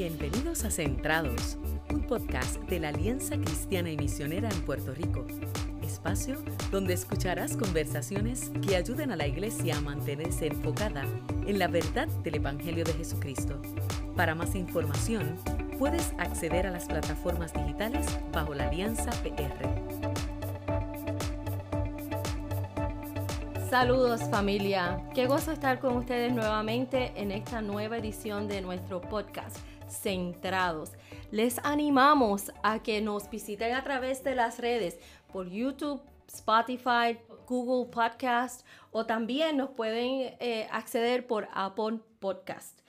Bienvenidos a Centrados, un podcast de la Alianza Cristiana y Misionera en Puerto Rico. Espacio donde escucharás conversaciones que ayuden a la iglesia a mantenerse enfocada en la verdad del Evangelio de Jesucristo. Para más información, puedes acceder a las plataformas digitales bajo la Alianza PR. Saludos familia, qué gozo estar con ustedes nuevamente en esta nueva edición de nuestro podcast Centrados. Les animamos a que nos visiten a través de las redes por YouTube, Spotify, Google Podcast o también nos pueden eh, acceder por Apple Podcast.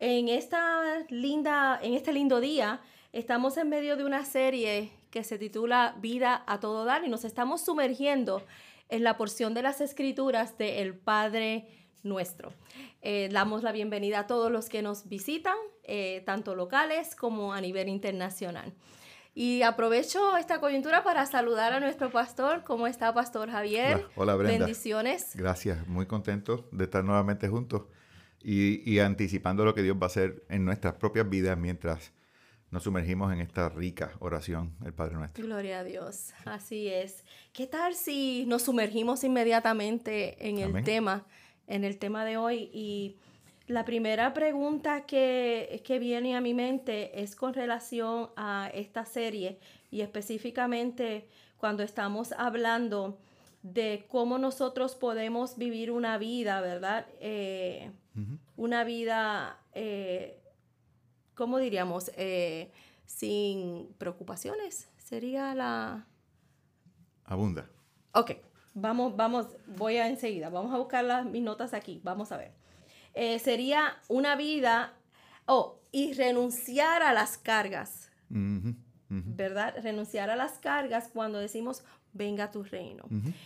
En, esta linda, en este lindo día estamos en medio de una serie que se titula Vida a todo dar y nos estamos sumergiendo en la porción de las escrituras de El Padre Nuestro. Eh, damos la bienvenida a todos los que nos visitan, eh, tanto locales como a nivel internacional. Y aprovecho esta coyuntura para saludar a nuestro pastor. ¿Cómo está, Pastor Javier? Hola, Brenda. Bendiciones. Gracias, muy contento de estar nuevamente juntos y, anticipando lo que Dios va a hacer en nuestras propias vidas mientras nos sumergimos en esta rica oración, el Padre Nuestro. Gloria a Dios, así es. ¿Qué tal si nos sumergimos inmediatamente en el tema, en el tema de hoy? Y la primera pregunta que, que viene a mi mente es con relación a esta serie y específicamente cuando estamos hablando de cómo nosotros podemos vivir una vida, ¿verdad? Eh, una vida, eh, ¿cómo diríamos? Eh, sin preocupaciones. Sería la... Abunda. Ok, vamos, vamos, voy a enseguida. Vamos a buscar las, mis notas aquí. Vamos a ver. Sería una vida, oh, y renunciar a las cargas. ¿Verdad? Renunciar a las cargas cuando decimos, venga tu reino.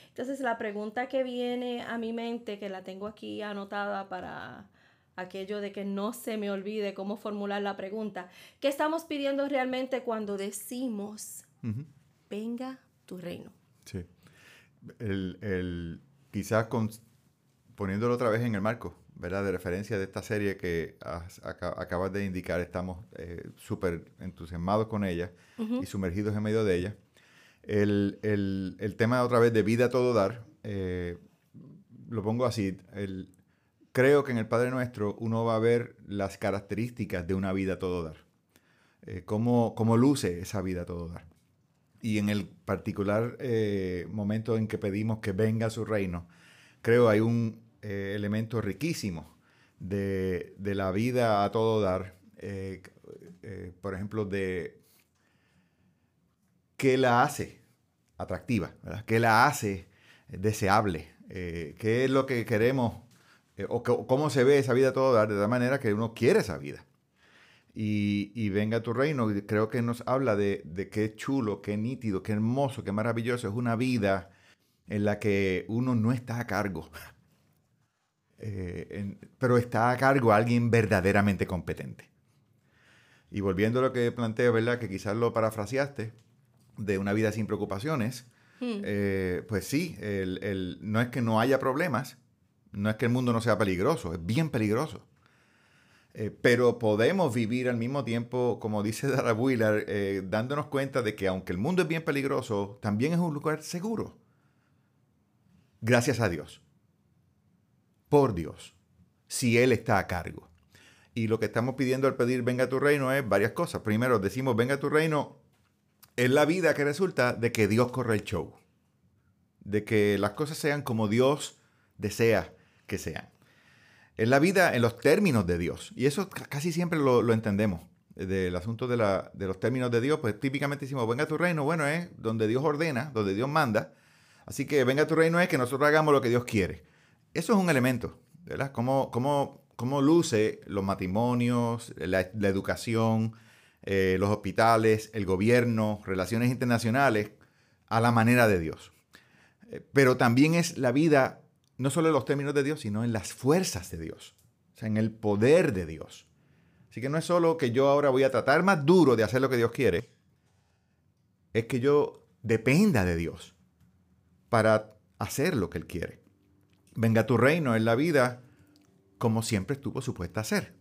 Entonces la pregunta que viene a mi mente, que la tengo aquí anotada para aquello de que no se me olvide cómo formular la pregunta, ¿qué estamos pidiendo realmente cuando decimos, venga tu reino? Sí. El, quizás poniéndolo otra vez en el marco, ¿verdad? De referencia de esta serie que acabas de indicar, estamos eh, súper entusiasmados con ella y sumergidos en medio de ella el, el, el, tema otra vez de vida a todo dar, eh, lo pongo así, el, creo que en el Padre Nuestro uno va a ver las características de una vida a todo dar, eh, cómo, cómo, luce esa vida a todo dar. Y en el particular eh, momento en que pedimos que venga su reino, creo hay un elemento riquísimo de, de, la vida a todo dar, por ejemplo, de ¿qué la hace atractiva? ¿Qué la hace deseable? Eh, ¿Qué es lo que queremos? Eh, o, cómo se ve esa vida toda de tal manera que uno quiere esa vida. Y, venga tu reino, creo que nos habla de, qué chulo, qué nítido, qué hermoso, qué maravilloso. Es una vida en la que uno no está a cargo, eh, pero está a cargo alguien verdaderamente competente. Y volviendo a lo que planteo, ¿verdad? Que quizás lo parafraseaste, de una vida sin preocupaciones, hmm. eh, pues sí, el, no es que no haya problemas, no es que el mundo no sea peligroso, es bien peligroso. Eh, pero podemos vivir al mismo tiempo, como dice Dara Wheeler, eh, dándonos cuenta de que aunque el mundo es bien peligroso, también es un lugar seguro. Gracias a Dios. Por Dios. Si Él está a cargo. Y lo que estamos pidiendo al pedir venga a tu reino es varias cosas. Primero, decimos venga a tu reino es la vida que resulta de que Dios corre el show. De que las cosas sean como Dios desea que sean. Es la vida en los términos de Dios. Y eso casi siempre lo, entendemos. Del asunto de, los términos de Dios, pues típicamente decimos, venga tu reino, bueno, es donde Dios ordena, donde Dios manda. Así que venga tu reino es que nosotros hagamos lo que Dios quiere. Eso es un elemento, ¿verdad? Cómo, cómo, luce los matrimonios, la educación, eh, los hospitales, el gobierno, relaciones internacionales, a la manera de Dios. Eh, pero también es la vida, no solo en los términos de Dios, sino en las fuerzas de Dios, o sea, en el poder de Dios. Así que no es solo que yo ahora voy a tratar más duro de hacer lo que Dios quiere, es que yo dependa de Dios para hacer lo que Él quiere. Venga tu reino en la vida como siempre estuvo supuesta a ser.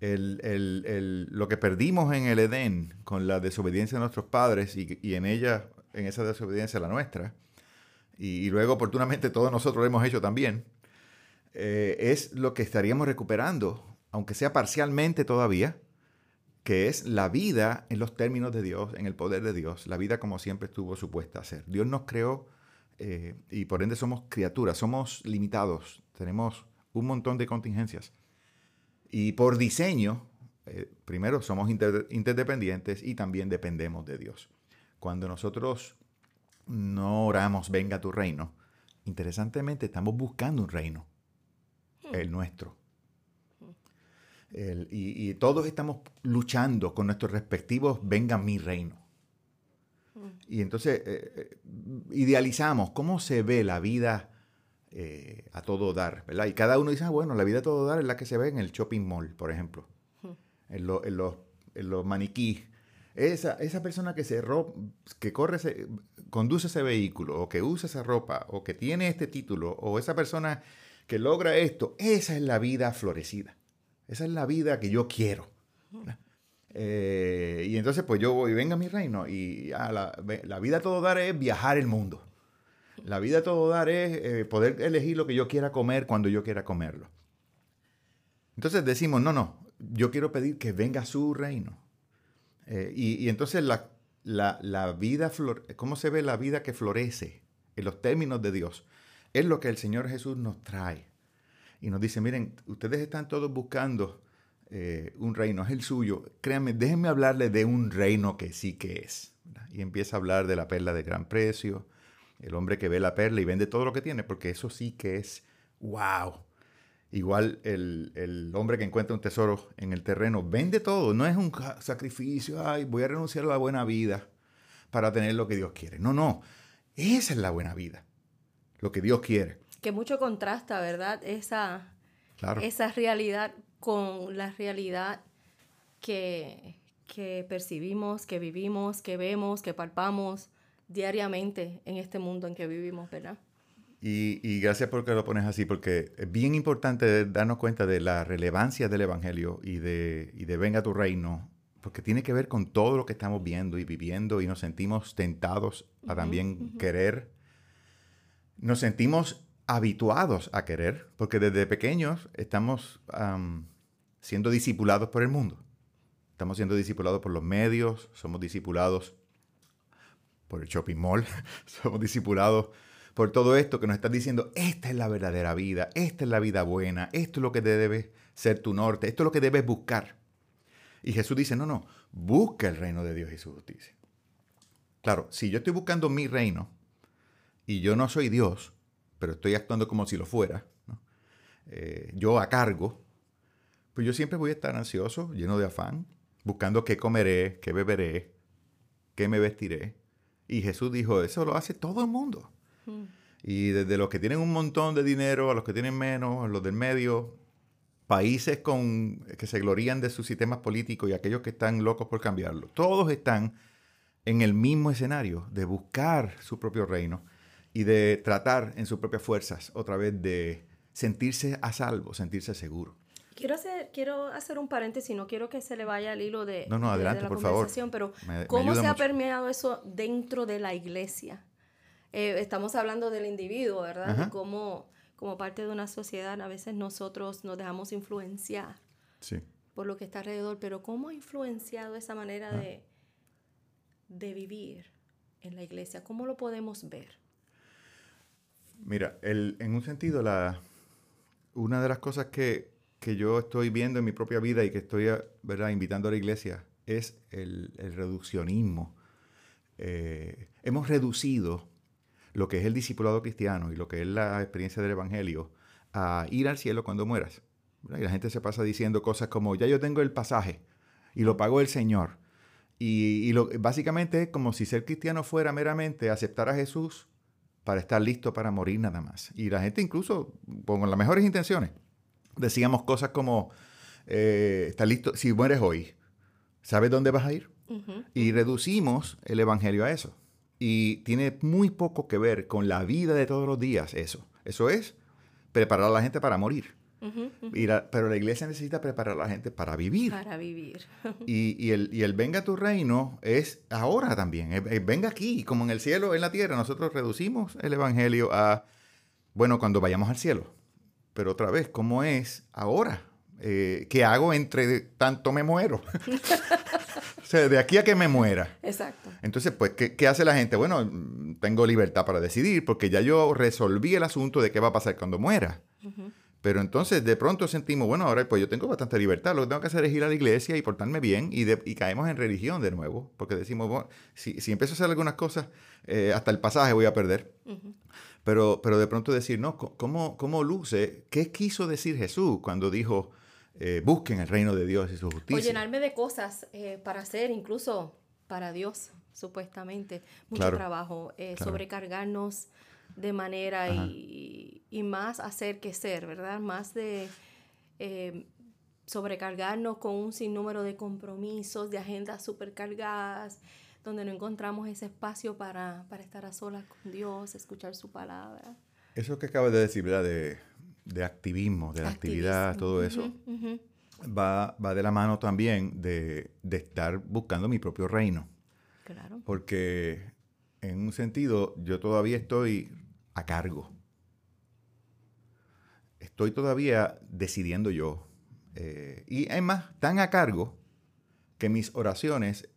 lo que perdimos en el Edén con la desobediencia de nuestros padres y, en ella, en esa desobediencia la nuestra, y, luego oportunamente todos nosotros lo hemos hecho también, eh, es lo que estaríamos recuperando, aunque sea parcialmente todavía, que es la vida en los términos de Dios, en el poder de Dios, la vida como siempre estuvo supuesta a ser. Dios nos creó eh, y por ende somos criaturas, somos limitados, tenemos un montón de contingencias. Y por diseño, eh, primero somos interdependientes y también dependemos de Dios. Cuando nosotros no oramos, venga tu reino, interesantemente estamos buscando un reino, hmm. el nuestro. y, todos estamos luchando con nuestros respectivos, venga mi reino. Y entonces eh, eh, idealizamos cómo se ve la vida eh, a todo dar, ¿verdad? Y cada uno dice, ah, bueno, la vida a todo dar es la que se ve en el shopping mall, por ejemplo, en, los, en maniquíes. Esa, esa persona que se que corre, conduce ese vehículo, o que usa esa ropa, o que tiene este título, o esa persona que logra esto, esa es la vida florecida. Esa es la vida que yo quiero. Eh, y entonces, pues yo voy, venga a mi reino, y ah, la, vida a todo dar es viajar el mundo. La vida a todo dar es eh, poder elegir lo que yo quiera comer cuando yo quiera comerlo. Entonces decimos, no, no, yo quiero pedir que venga su reino. Eh, y, entonces la, la, vida, ¿cómo se ve la vida que florece en los términos de Dios? Es lo que el Señor Jesús nos trae. Y nos dice, miren, ustedes están todos buscando eh, un reino, es el suyo. Créanme, déjenme hablarles de un reino que sí que es. Y empieza a hablar de la perla de gran precio, el hombre que ve la perla y vende todo lo que tiene, porque eso sí que es wow. Igual el, hombre que encuentra un tesoro en el terreno vende todo, no es un sacrificio, ay, voy a renunciar a la buena vida para tener lo que Dios quiere. No, no, esa es la buena vida, lo que Dios quiere. Que mucho contrasta, ¿verdad? Esa, esa realidad con la realidad que, que percibimos, que vivimos, que vemos, que palpamos diariamente en este mundo en que vivimos, ¿verdad? Y, gracias porque lo pones así, porque es bien importante darnos cuenta de la relevancia del Evangelio y de, de venga tu reino, porque tiene que ver con todo lo que estamos viendo y viviendo y nos sentimos tentados a también querer. Nos sentimos habituados a querer, porque desde pequeños estamos siendo discipulados por el mundo. Estamos siendo discipulados por los medios, somos discipulados por el shopping mall, somos discipulados por todo esto que nos están diciendo, esta es la verdadera vida, esta es la vida buena, esto es lo que debe ser tu norte, esto es lo que debes buscar. Y Jesús dice, no, no, busca el reino de Dios y su justicia. Claro, si yo estoy buscando mi reino y yo no soy Dios, pero estoy actuando como si lo fuera, eh, yo a cargo, pues yo siempre voy a estar ansioso, lleno de afán, buscando qué comeré, qué beberé, qué me vestiré, y Jesús dijo, eso lo hace todo el mundo. Y desde los que tienen un montón de dinero a los que tienen menos, a los del medio, países con, que se glorían de sus sistemas políticos y aquellos que están locos por cambiarlo, todos están en el mismo escenario de buscar su propio reino y de tratar en sus propias fuerzas otra vez de sentirse a salvo, sentirse seguro. Quiero hacer, quiero hacer un paréntesis, no quiero que se le vaya al hilo de, no, no, adelante, la por conversación, pero ¿cómo se ha permeado eso dentro de la iglesia? Eh, estamos hablando del individuo, ¿verdad? cómo, como parte de una sociedad, a veces nosotros nos dejamos influenciar por lo que está alrededor, pero ¿cómo ha influenciado esa manera de, de vivir en la iglesia? ¿Cómo lo podemos ver? Mira, el, en un sentido, la, una de las cosas que, que yo estoy viendo en mi propia vida y que estoy ¿verdad? invitando a la iglesia es el, reduccionismo. Eh, hemos reducido lo que es el discipulado cristiano y lo que es la experiencia del Evangelio a ir al cielo cuando mueras. Y la gente se pasa diciendo cosas como, ya yo tengo el pasaje y lo pagó el Señor. Y, lo, básicamente es como si ser cristiano fuera meramente aceptar a Jesús para estar listo para morir nada más. Y la gente incluso, con las mejores intenciones, decíamos cosas como, eh, está listo, si mueres hoy, ¿sabes dónde vas a ir? Y reducimos el Evangelio a eso. Y tiene muy poco que ver con la vida de todos los días eso. Eso es preparar a la gente para morir. pero la iglesia necesita preparar a la gente para vivir. Para vivir. y, el, y el venga a tu reino es ahora también. venga aquí, como en el cielo, en la tierra. Nosotros reducimos el evangelio a, bueno, cuando vayamos al cielo. Pero otra vez, ¿cómo es ahora? Eh, ¿Qué hago entre tanto me muero? o sea, de aquí a que me muera. Exacto. Entonces, pues, ¿qué, hace la gente? Bueno, tengo libertad para decidir porque ya yo resolví el asunto de qué va a pasar cuando muera. Pero entonces de pronto sentimos, bueno, ahora pues yo tengo bastante libertad, lo que tengo que hacer es ir a la iglesia y portarme bien y, caemos en religión de nuevo, porque decimos, bueno, si, empiezo a hacer algunas cosas, eh, hasta el pasaje voy a perder. Pero, pero de pronto decir, no, ¿cómo, ¿cómo luce? ¿Qué quiso decir Jesús cuando dijo, eh, busquen el reino de Dios y su justicia? O llenarme de cosas eh, para hacer, incluso para Dios, supuestamente. Mucho trabajo, sobrecargarnos de manera y, más hacer que ser, ¿verdad? Más de eh, sobrecargarnos con un sinnúmero de compromisos, de agendas supercargadas, donde no encontramos ese espacio para, estar a solas con Dios, escuchar su palabra. Eso que acabas de decir, ¿verdad? De, activismo, de la actividad, todo eso, va, va, de la mano también de, de estar buscando mi propio reino. Claro. Porque en un sentido, yo todavía estoy a cargo. Estoy todavía decidiendo yo. Eh, y además, tan a cargo que mis oraciones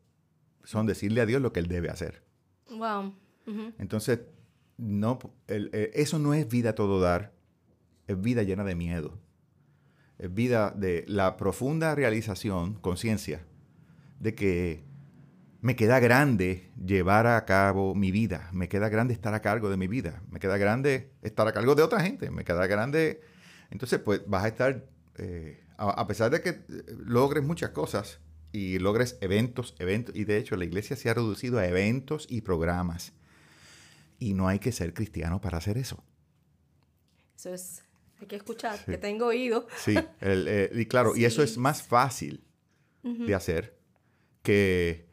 son decirle a Dios lo que Él debe hacer. Wow. Entonces, no, eh, eso no es vida todo dar, es vida llena de miedo. Es vida de la profunda realización, conciencia, de que me queda grande llevar a cabo mi vida, me queda grande estar a cargo de mi vida, me queda grande estar a cargo de otra gente, me queda grande... Entonces, pues vas a estar, eh, a, pesar de que eh, logres muchas cosas y logres eventos, eventos, y de hecho la iglesia se ha reducido a eventos y programas. Y no hay que ser cristiano para hacer eso. Eso es, hay que escuchar, que tengo oído. Sí, eh, y claro, y eso es más fácil de hacer que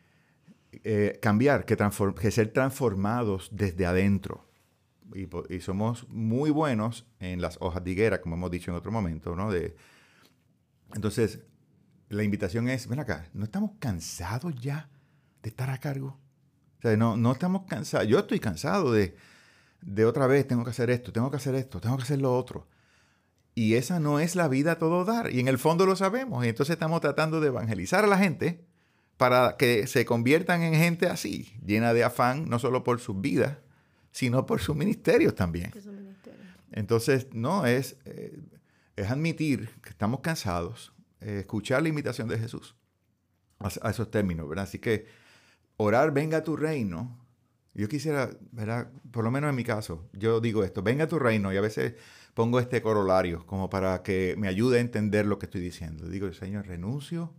eh, cambiar, que, que, ser transformados desde adentro. Y, somos muy buenos en las hojas de higuera, como hemos dicho en otro momento, ¿no? De, entonces, la invitación es, ven acá, ¿no estamos cansados ya de estar a cargo? O sea, no, no estamos cansados. Yo estoy cansado de, de otra vez, tengo que hacer esto, tengo que hacer esto, tengo que hacer lo otro. Y esa no es la vida a todo dar. Y en el fondo lo sabemos. Y entonces estamos tratando de evangelizar a la gente para que se conviertan en gente así, llena de afán, no solo por sus vidas, sino por sus ministerios también. Entonces, no, es, eh, es admitir que estamos cansados, eh, escuchar la invitación de Jesús a, esos términos, ¿verdad? Así que orar, venga a tu reino. Yo quisiera, ¿verdad? Por lo menos en mi caso, yo digo esto, venga a tu reino y a veces pongo este corolario como para que me ayude a entender lo que estoy diciendo. Digo, Señor, renuncio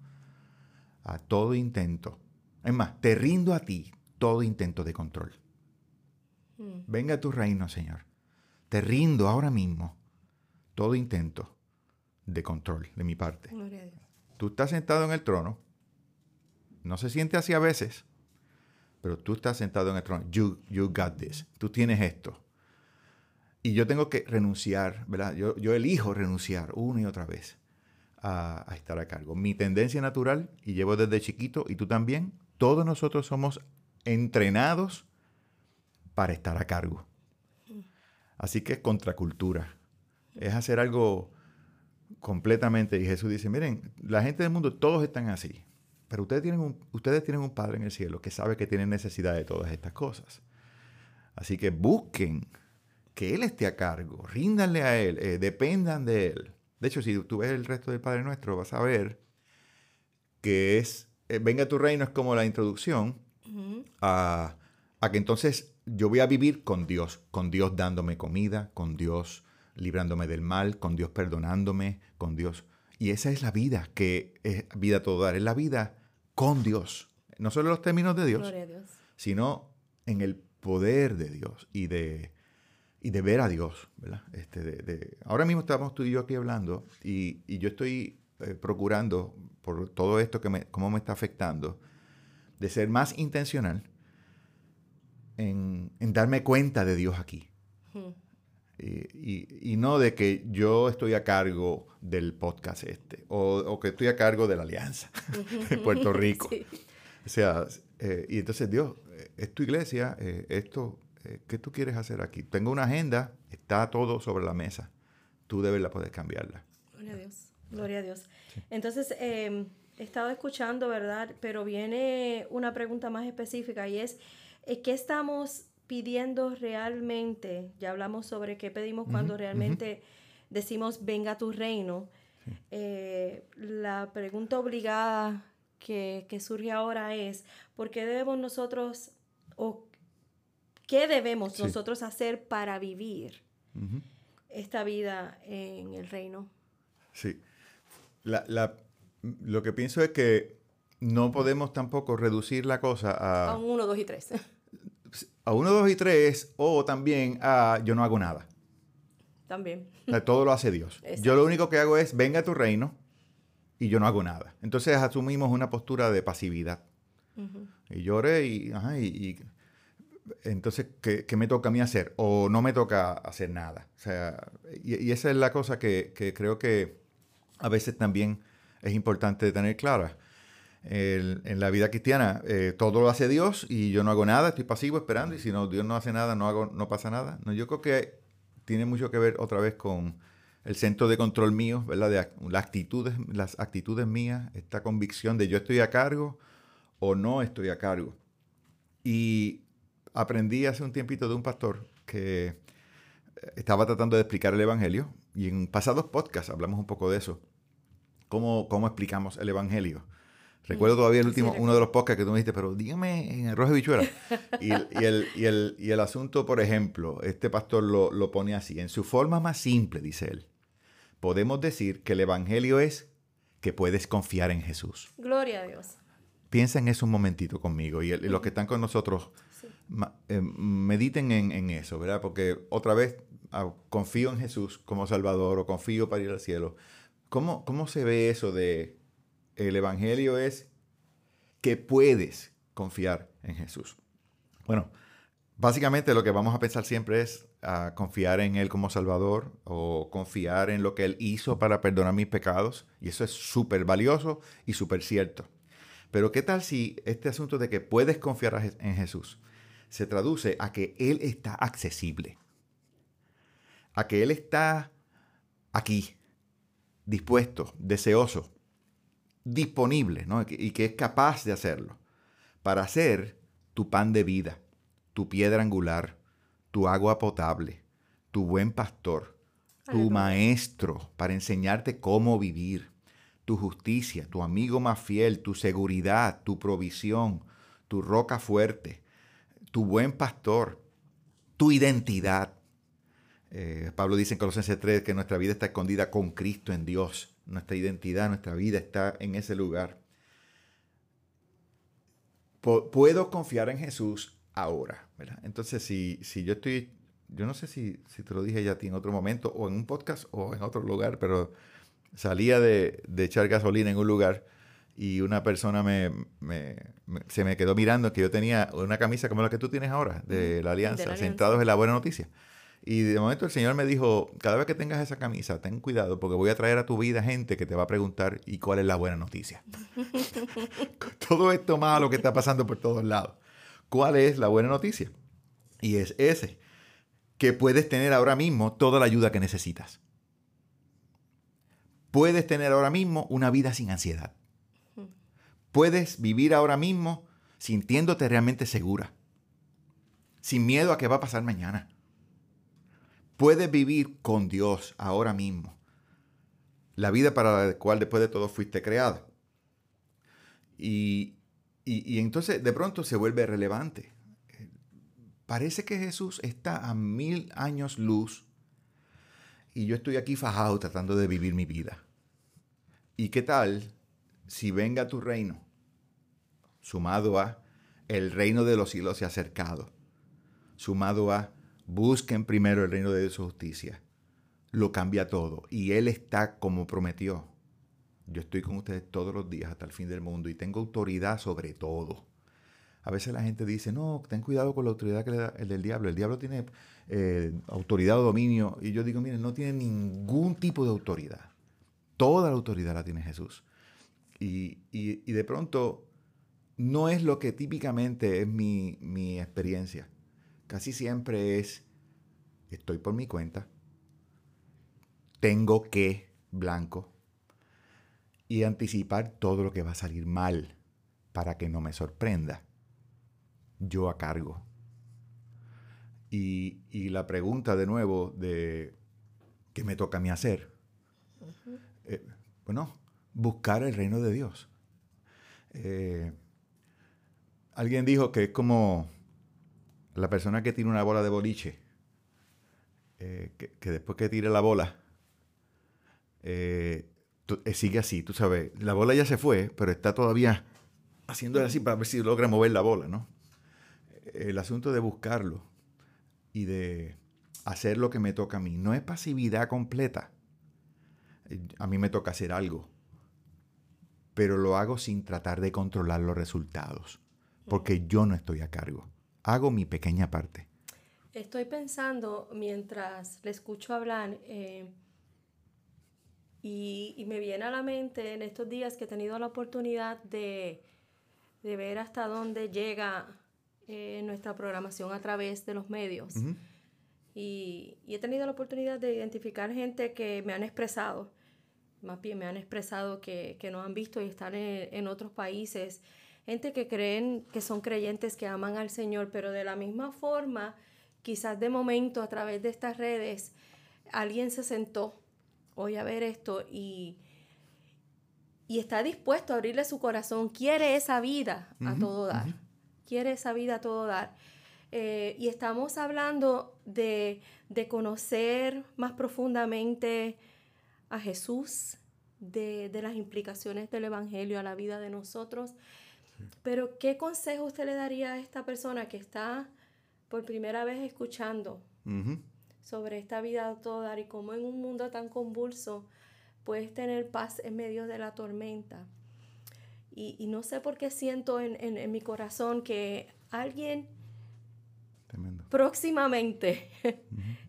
a todo intento. Es más, te rindo a ti todo intento de control. Hmm. Venga a tu reino, Señor. Te rindo ahora mismo todo intento de control de mi parte. Tú estás sentado en el trono. No se siente así a veces, pero tú estás sentado en el trono. You, you got this. Tú tienes esto. Y yo tengo que renunciar, ¿verdad? Yo, yo elijo renunciar una y otra vez a, estar a cargo. Mi tendencia natural, y llevo desde chiquito, y tú también, todos nosotros somos entrenados para estar a cargo. Así que es contracultura. Es hacer algo completamente. Y Jesús dice, miren, la gente del mundo, todos están así. Pero ustedes tienen un, ustedes tienen un Padre en el cielo que sabe que tienen necesidad de todas estas cosas. Así que busquen que Él esté a cargo, ríndanle a Él, eh, dependan de Él. De hecho, si tú ves el resto del Padre Nuestro, vas a ver que es, eh, venga tu reino es como la introducción a, que entonces yo voy a vivir con Dios, con Dios dándome comida, con Dios librándome del mal, con Dios perdonándome, con Dios. Y esa es la vida, que es vida todo dar, es la vida con Dios. No solo en los términos de Dios, sino en el poder de Dios y de, y de ver a Dios, ¿verdad? Este, de, ahora mismo estamos tú y yo aquí hablando y, yo estoy eh, procurando, por todo esto que me, cómo me está afectando, de ser más intencional en, darme cuenta de Dios aquí. Y, no de que yo estoy a cargo del podcast este o, que estoy a cargo de la alianza en Puerto Rico. O sea, eh, y entonces Dios, es tu iglesia, eh, esto, eh, ¿qué tú quieres hacer aquí? Tengo una agenda, está todo sobre la mesa. Tú debes la poder cambiarla. Gloria a Dios, gloria a Dios. Entonces, em, he estado escuchando, ¿verdad? Pero viene una pregunta más específica y es, ¿qué estamos pidiendo realmente? Ya hablamos sobre qué pedimos cuando realmente decimos, venga tu reino. Eh, la pregunta obligada que, surge ahora es, ¿por qué debemos nosotros o qué debemos nosotros hacer para vivir esta vida en el reino? Sí. lo que pienso es que no podemos tampoco reducir la cosa a... A un 1, 2 y 3. A 1, 2 y 3 o también a yo no hago nada. También. todo lo hace Dios. Yo lo único que hago es, venga a tu reino y yo no hago nada. Entonces asumimos una postura de pasividad. Y lloré y, y, entonces, ¿qué, me toca a mí hacer? O no me toca hacer nada. O sea, y, esa es la cosa que, creo que a veces también es importante tener clara. En la vida cristiana, eh, todo lo hace Dios y yo no hago nada, estoy pasivo esperando y si no, Dios no hace nada, no, hago, no pasa nada. No, yo creo que tiene mucho que ver otra vez con el centro de control mío, ¿verdad? Las actitudes, las actitudes mías, esta convicción de yo estoy a cargo o no estoy a cargo. Y aprendí hace un tiempito de un pastor que estaba tratando de explicar el Evangelio y en pasados podcasts hablamos un poco de eso. ¿Cómo, cómo explicamos el Evangelio? Recuerdo todavía el último, uno de los podcasts que tú me dijiste, pero dígame en arroz de bichuela. Y, el, y, el, y, el, asunto, por ejemplo, este pastor lo, lo pone así, en su forma más simple, dice él podemos decir que el Evangelio es que puedes confiar en Jesús. Gloria a Dios. Piensa en eso un momentito conmigo y, los que están con nosotros eh, mediten en, eso, ¿verdad? Porque otra vez ah, confío en Jesús como Salvador o confío para ir al cielo. ¿Cómo, cómo se ve eso de el Evangelio es que puedes confiar en Jesús? Bueno, básicamente lo que vamos a pensar siempre es a confiar en Él como Salvador o confiar en lo que Él hizo para perdonar mis pecados. Y eso es súper valioso y súper cierto. Pero ¿qué tal si este asunto de que puedes confiar en Jesús se traduce a que Él está accesible? A que Él está aquí, dispuesto, deseoso, disponible, ¿no? y que es capaz de hacerlo para ser tu pan de vida, tu piedra angular, tu agua potable, tu buen pastor, tu maestro para enseñarte cómo vivir, tu justicia, tu amigo más fiel, tu seguridad, tu provisión, tu roca fuerte, tu buen pastor, tu identidad. Eh, Pablo dice en Colosenses 3 que nuestra vida está escondida con Cristo en Dios. Nuestra identidad, nuestra vida está en ese lugar. Puedo confiar en Jesús ahora, ¿verdad? Entonces, si, si yo estoy, yo no sé si, si te lo dije ya a ti en otro momento, o en un podcast, o en otro lugar, pero salía de, de echar gasolina en un lugar y una persona me, me, se me quedó mirando que yo tenía una camisa como la que tú tienes ahora, de la Alianza, sentados en la buena noticia. Y de momento el Señor me dijo, cada vez que tengas esa camisa, ten cuidado porque voy a traer a tu vida gente que te va a preguntar, ¿y cuál es la buena noticia? Todo esto malo que está pasando por todos lados. ¿Cuál es la buena noticia? Y es ese, que puedes tener ahora mismo toda la ayuda que necesitas. Puedes tener ahora mismo una vida sin ansiedad. Puedes vivir ahora mismo sintiéndote realmente segura, sin miedo a qué va a pasar mañana. Puedes vivir con Dios ahora mismo, la vida para la cual después de todo fuiste creada. Y y, entonces de pronto se vuelve relevante. Parece que Jesús está a mil años luz y yo estoy aquí fajado tratando de vivir mi vida. ¿Y qué tal si venga tu reino, sumado a el reino de los cielos se ha acercado, sumado a busquen primero el reino de su justicia, lo cambia todo y Él está como prometió yo estoy con ustedes todos los días hasta el fin del mundo y tengo autoridad sobre todo. A veces la gente dice, no, ten cuidado con la autoridad que le da el del diablo. El diablo tiene eh, autoridad o dominio. Y yo digo, miren, no tiene ningún tipo de autoridad. Toda la autoridad la tiene Jesús. Y, de pronto no es lo que típicamente es mi, mi experiencia. Casi siempre es, estoy por mi cuenta, tengo que, blanco, y anticipar todo lo que va a salir mal para que no me sorprenda. Yo a cargo. Y, la pregunta de nuevo de qué me toca a mí hacer. Eh, bueno, buscar el reino de Dios. Eh, alguien dijo que es como la persona que tiene una bola de boliche, eh, que, después que tire la bola, sigue así, tú sabes, la bola ya se fue, pero está todavía haciendo así para ver si logra mover la bola, ¿no? El asunto de buscarlo y de hacer lo que me toca a mí no es pasividad completa. A mí me toca hacer algo, pero lo hago sin tratar de controlar los resultados, porque yo no estoy a cargo. Hago mi pequeña parte. Estoy pensando mientras le escucho hablar eh, y, me viene a la mente en estos días que he tenido la oportunidad de, ver hasta dónde llega eh, nuestra programación a través de los medios. y, he tenido la oportunidad de identificar gente que me han expresado, más bien me han expresado que, que no han visto y están en, en, otros países. Gente que creen que son creyentes, que aman al Señor, pero de la misma forma, quizás de momento a través de estas redes, alguien se sentó hoy a ver esto y, y está dispuesto a abrirle su corazón, quiere esa vida a todo dar, quiere esa vida a todo dar. Eh, y estamos hablando de, conocer más profundamente a Jesús, de, las implicaciones del Evangelio a la vida de nosotros. Pero, ¿qué consejo usted le daría a esta persona que está por primera vez escuchando sobre esta vida a todo dar y cómo en un mundo tan convulso puedes tener paz en medio de la tormenta. Y, no sé por qué siento en, mi corazón que alguien próximamente,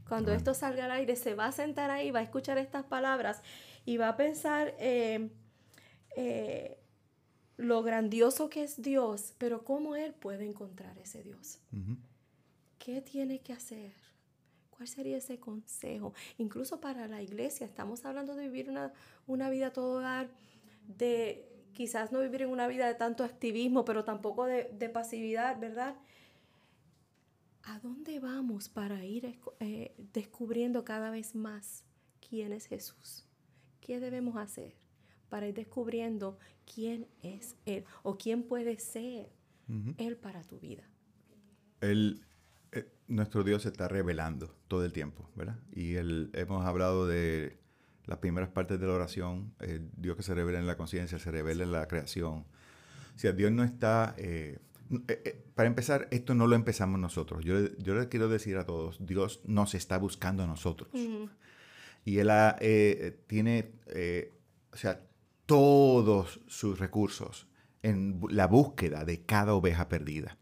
cuando esto salga al aire, se va a sentar ahí, va a escuchar estas palabras y va a pensar eh, eh, lo grandioso que es Dios, pero cómo Él puede encontrar ese Dios. ¿Qué tiene que hacer? ¿Cuál sería ese consejo? Incluso para la iglesia, estamos hablando de vivir una, una vida todo dar, de quizás no vivir en una vida de tanto activismo, pero tampoco de, pasividad, ¿verdad? ¿A dónde vamos para ir eh, descubriendo cada vez más quién es Jesús? ¿Qué debemos hacer para ir descubriendo quién es Él o quién puede ser Él para tu vida? El, eh, nuestro Dios se está revelando todo el tiempo, ¿verdad? Y hemos hablado de las primeras partes de la oración, el Dios que se revela en la conciencia, se revela en la creación. O sea, Dios no está... Eh, eh, para empezar, esto no lo empezamos nosotros. Yo, yo les quiero decir a todos, Dios nos está buscando a nosotros. Y Él tiene, o sea, todos sus recursos en la búsqueda de cada oveja perdida.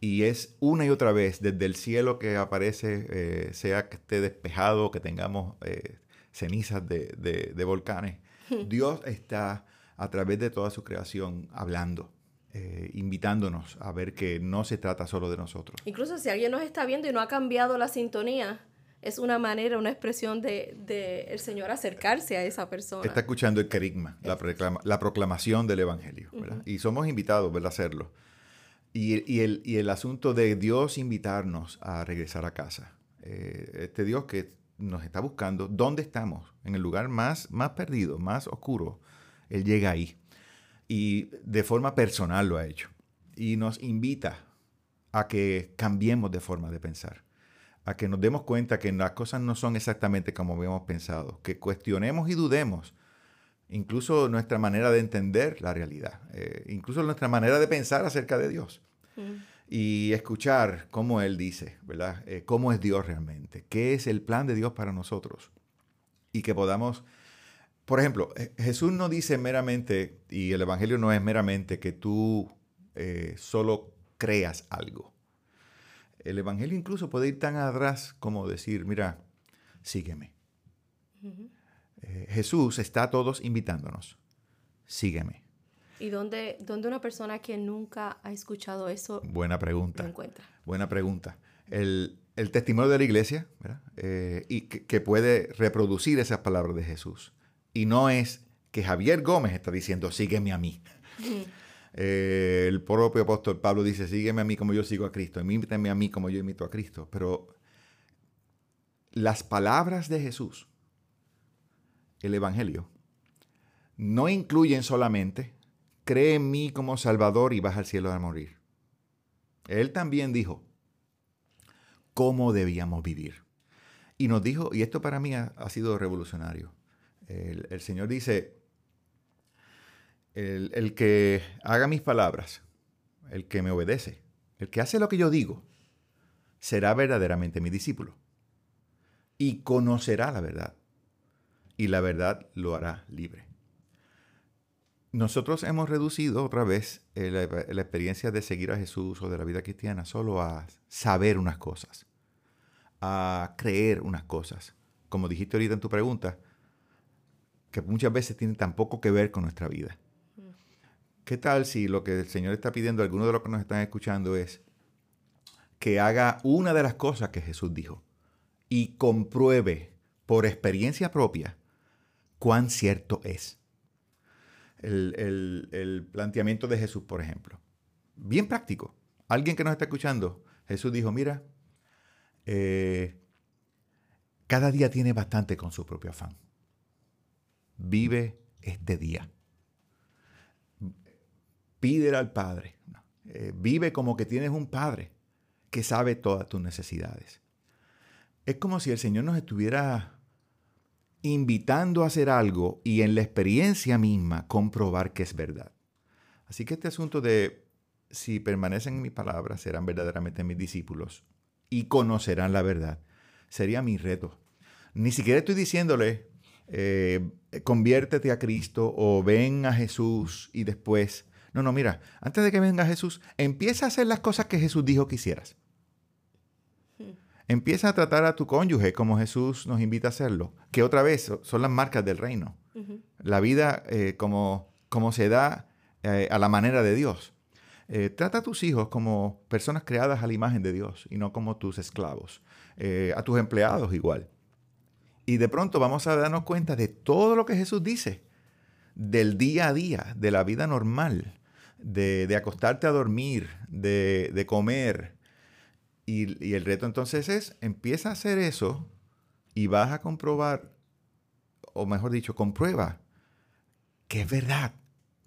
Y es una y otra vez, desde el cielo que aparece, eh, sea que esté despejado, que tengamos eh, cenizas de, volcanes, hmm. Dios está a través de toda su creación hablando. Eh, invitándonos a ver que no se trata solo de nosotros. Incluso si alguien nos está viendo y no ha cambiado la sintonía, es una manera, una expresión de, el Señor acercarse a esa persona. Está escuchando el carisma, la, la, proclamación del Evangelio, Y somos invitados a hacerlo. Y, el, y, el, asunto de Dios invitarnos a regresar a casa. Eh, este Dios que nos está buscando, ¿dónde estamos? En el lugar más, más perdido, más oscuro. Él llega ahí. Y de forma personal lo ha hecho. Y nos invita a que cambiemos de forma de pensar. A que nos demos cuenta que las cosas no son exactamente como habíamos pensado. Que cuestionemos y dudemos incluso nuestra manera de entender la realidad, eh, incluso nuestra manera de pensar acerca de Dios. Mm. Y escuchar cómo Él dice, ¿verdad? Eh, ¿Cómo es Dios realmente? ¿Qué es el plan de Dios para nosotros? Y que podamos, por ejemplo, eh, Jesús no dice meramente, y el Evangelio no es meramente que tú solo creas algo. El Evangelio incluso puede ir tan atrás como decir, mira, sígueme. Eh, Jesús está a todos invitándonos, sígueme. ¿Y dónde, dónde, una persona que nunca ha escuchado eso Buena pregunta. lo encuentra? Buena pregunta. El, el testimonio de la iglesia, ¿verdad? Eh, y que, que, puede reproducir esas palabras de Jesús. Y no es que Javier Gómez está diciendo, sígueme a mí. Eh, el propio apóstol Pablo dice, sígueme a mí como yo sigo a Cristo, imítame a mí como yo imito a Cristo. Pero las palabras de Jesús, el Evangelio, no incluyen solamente, cree en mí como Salvador y vas al cielo a morir. Él también dijo, cómo debíamos vivir. Y nos dijo, y esto para mí ha, sido revolucionario, el, Señor dice, el, que haga mis palabras, el que me obedece, el que hace lo que yo digo, será verdaderamente mi discípulo. Y conocerá la verdad. Y la verdad lo hará libre. Nosotros hemos reducido otra vez la, la, experiencia de seguir a Jesús o de la vida cristiana solo a saber unas cosas, a creer unas cosas. Como dijiste ahorita en tu pregunta, que muchas veces tienen tan poco que ver con nuestra vida. ¿Qué tal si lo que el Señor está pidiendo algunos de los que nos están escuchando es que haga una de las cosas que Jesús dijo y compruebe por experiencia propia cuán cierto es? El, planteamiento de Jesús, por ejemplo. Bien práctico. Alguien que nos está escuchando, Jesús dijo, mira, eh, cada día tiene bastante con su propio afán. Vive este día. Pídele al Padre. Eh, vive como que tienes un Padre que sabe todas tus necesidades. Es como si el Señor nos estuviera invitando a hacer algo y en la experiencia misma comprobar que es verdad. Así que este asunto de si permanecen en mis palabras, serán verdaderamente mis discípulos y conocerán la verdad, sería mi reto. Ni siquiera estoy diciéndole, eh, conviértete a Cristo o ven a Jesús y después... No, no, mira, antes de que venga Jesús, empieza a hacer las cosas que Jesús dijo que hicieras. Empieza a tratar a tu cónyuge como Jesús nos invita a hacerlo, que otra vez son las marcas del reino. Uh -huh. La vida eh, como, como se da eh, a la manera de Dios. Eh, trata a tus hijos como personas creadas a la imagen de Dios y no como tus esclavos. A tus empleados igual. Y de pronto vamos a darnos cuenta de todo lo que Jesús dice, del día a día, de la vida normal, de, de acostarte a dormir, de, de comer, y, y, el reto entonces es, empieza a hacer eso y vas a comprobar, o mejor dicho, comprueba que es verdad.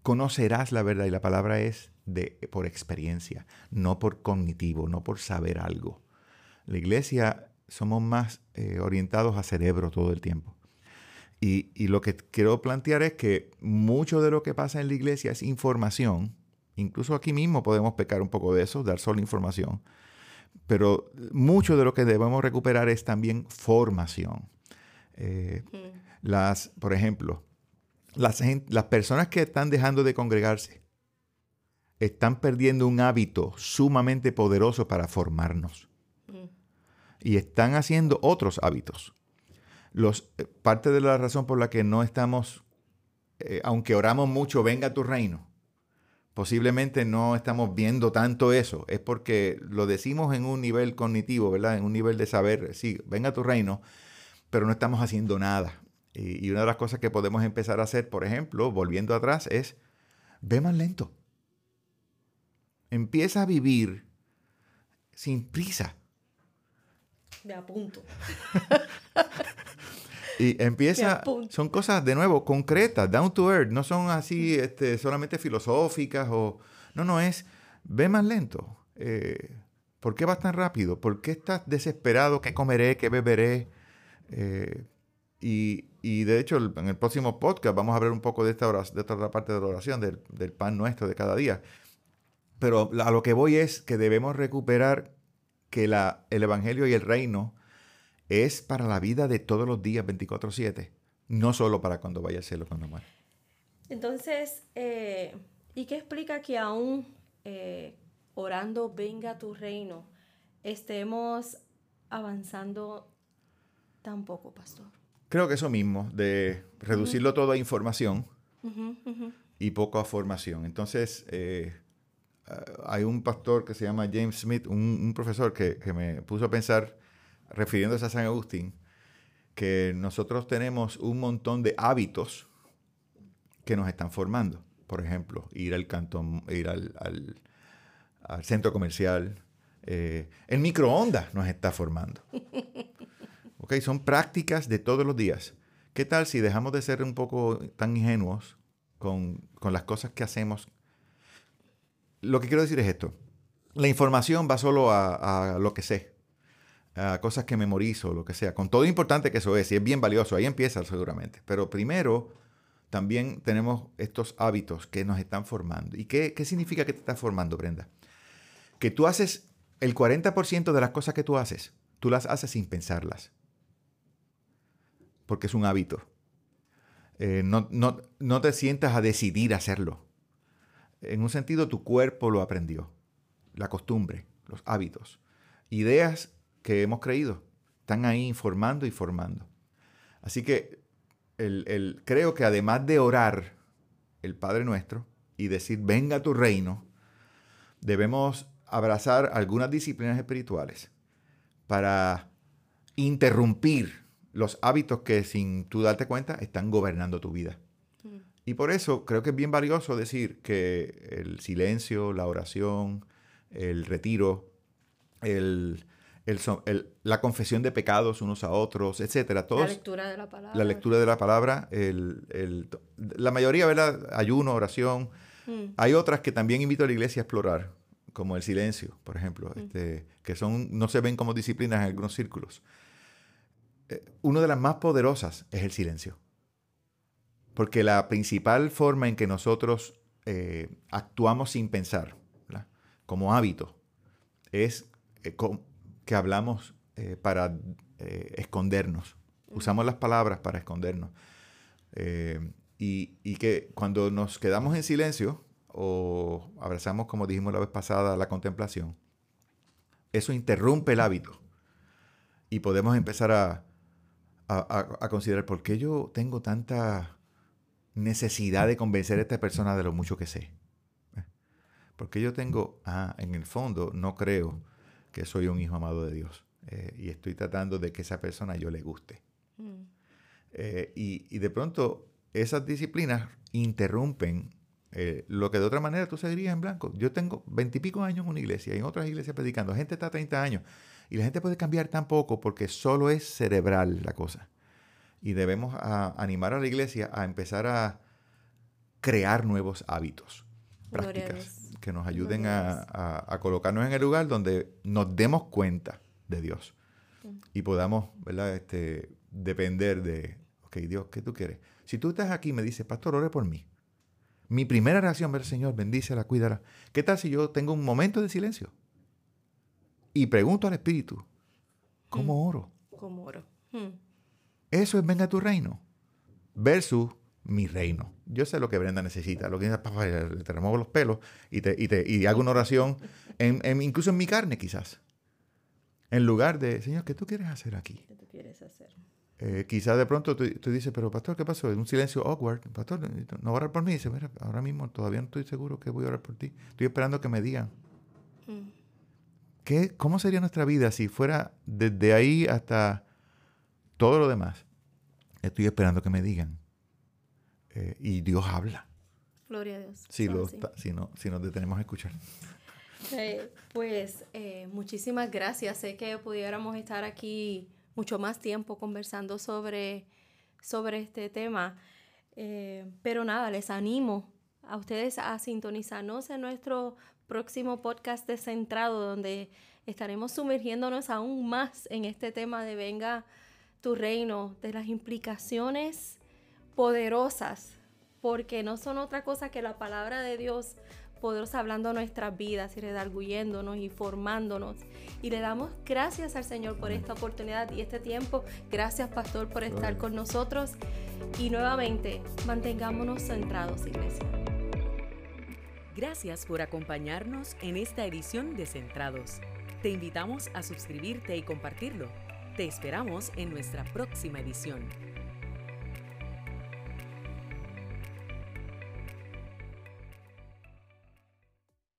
Conocerás la verdad y la palabra es de, por experiencia, no por cognitivo, no por saber algo. La iglesia somos más eh, orientados a cerebro todo el tiempo. Y, y lo que quiero plantear es que mucho de lo que pasa en la iglesia es información. Incluso aquí mismo podemos pecar un poco de eso, dar solo información pero mucho de lo que debemos recuperar es también formación. Eh. Las, por ejemplo, las, las, personas que están dejando de congregarse están perdiendo un hábito sumamente poderoso para formarnos. Mm. Y están haciendo otros hábitos. Los, eh, parte de la razón por la que no estamos, eh, aunque oramos mucho, venga tu reino, posiblemente no estamos viendo tanto eso, es porque lo decimos en un nivel cognitivo, ¿verdad? En un nivel de saber, sí, venga tu reino, pero no estamos haciendo nada. Y, y una de las cosas que podemos empezar a hacer, por ejemplo, volviendo atrás, es, ve más lento. Empieza a vivir sin prisa. Me apunto. Y empieza, son cosas de nuevo concretas, down to earth, no son así este, solamente filosóficas o... No, no, es, ve más lento. Eh, ¿Por qué vas tan rápido? ¿Por qué estás desesperado? ¿Qué comeré? ¿Qué beberé? Eh, y, y, de hecho, en el próximo podcast vamos a hablar un poco de esta, oración, de esta otra parte de la oración, del, del pan nuestro de cada día. Pero a lo que voy es que debemos recuperar que la, el Evangelio y el reino es para la vida de todos los días, 24/7, no solo para cuando vaya a hacerlo cuando muera. Entonces, eh, ¿y qué explica que aún eh, orando, venga tu reino, estemos avanzando tampoco, pastor. Creo que eso mismo, de reducirlo todo a información y poco a formación. Entonces, eh, hay un pastor que se llama James Smith, un, profesor que, que, me puso a pensar, refiriéndose a San Agustín, que nosotros tenemos un montón de hábitos que nos están formando. Por ejemplo, ir al cantón, ir al, al, centro comercial. Eh, el microondas nos está formando. ¿Okay? Son prácticas de todos los días. ¿Qué tal si dejamos de ser un poco tan ingenuos con, con las cosas que hacemos? Lo que quiero decir es esto. La información va solo a, a lo que sé, a cosas que memorizo, lo que sea. Con todo importante que eso es, y es bien valioso, ahí empieza seguramente. Pero primero también tenemos estos hábitos que nos están formando. ¿Y qué, significa que te estás formando, Brenda? Que tú haces el 40% de las cosas que tú haces, tú las haces sin pensarlas. Porque es un hábito. Eh, no, no te sientas a decidir hacerlo. En un sentido, tu cuerpo lo aprendió. La costumbre, los hábitos. Ideas que hemos creído. Están ahí informando y formando. Así que el, creo que además de orar el Padre Nuestro y decir, venga tu reino, debemos abrazar algunas disciplinas espirituales para interrumpir los hábitos que sin tú darte cuenta están gobernando tu vida. Mm. Y por eso creo que es bien valioso decir que el silencio, la oración, el retiro, el, la confesión de pecados unos a otros, etcétera. Todos, la lectura de la palabra. La lectura de la palabra, el, la mayoría, ¿verdad? Ayuno, oración. Mm. Hay otras que también invito a la iglesia a explorar, como el silencio, por ejemplo, mm. este, que son, no se ven como disciplinas en algunos círculos. Eh, una de las más poderosas es el silencio. Porque la principal forma en que nosotros eh, actuamos sin pensar, como hábito, es eh, que hablamos eh, para eh, escondernos. Usamos las palabras para escondernos. Eh, y, que cuando nos quedamos en silencio o abrazamos, como dijimos la vez pasada, la contemplación, eso interrumpe el hábito. Y podemos empezar a, a, considerar por qué yo tengo tanta necesidad de convencer a esta persona de lo mucho que sé. Porque yo tengo, ah, en el fondo no creo que soy un hijo amado de Dios eh, y estoy tratando de que esa persona yo le guste. Mm. Eh, y, de pronto esas disciplinas interrumpen eh, lo que de otra manera tú seguirías en blanco. Yo tengo veintipico años en una iglesia y en otras iglesias predicando. Gente está 30 años y la gente puede cambiar tan poco porque solo es cerebral la cosa. Y debemos animar a la iglesia a empezar a crear nuevos hábitos, prácticas que nos ayuden a, colocarnos en el lugar donde nos demos cuenta de Dios y podamos ¿verdad? Este, depender de, ok, Dios, ¿qué tú quieres? Si tú estás aquí y me dices, pastor, ore por mí. Mi primera reacción ver, Señor, bendícela, cuídala. ¿Qué tal si yo tengo un momento de silencio? Y pregunto al Espíritu, ¿cómo mm. oro? ¿Cómo oro? Mm. Eso es venga a tu reino. Versus mi reino. Yo sé lo que Brenda necesita. Lo que necesita, te remuevo los pelos y, te, y, te, y hago una oración, en, incluso en mi carne quizás. En lugar de, Señor, ¿qué tú quieres hacer aquí? ¿Qué tú quieres hacer? Eh, quizás de pronto tú, dices, pero pastor, ¿qué pasó? Un silencio awkward. Pastor, ¿no va a orar por mí? dice, mira, ahora mismo todavía no estoy seguro que voy a orar por ti. Estoy esperando que me digan. Mm. ¿Qué, ¿Cómo sería nuestra vida si fuera desde ahí hasta todo lo demás? Estoy esperando que me digan. Eh, y Dios habla. Gloria a Dios. Si, si, no, si nos detenemos a escuchar. Eh, pues eh, muchísimas gracias. Sé que pudiéramos estar aquí mucho más tiempo conversando sobre, sobre este tema. pero nada, les animo a ustedes a sintonizarnos en nuestro próximo podcast de Centrado, donde estaremos sumergiéndonos aún más en este tema de Venga tu reino, de las implicaciones poderosas, porque no son otra cosa que la palabra de Dios poderosa hablando nuestras vidas y redarguyéndonos y formándonos. Y le damos gracias al Señor por esta oportunidad y este tiempo. Gracias, Pastor, por estar con nosotros. Y nuevamente, mantengámonos centrados, iglesia. Gracias por acompañarnos en esta edición de Centrados. Te invitamos a suscribirte y compartirlo. Te esperamos en nuestra próxima edición.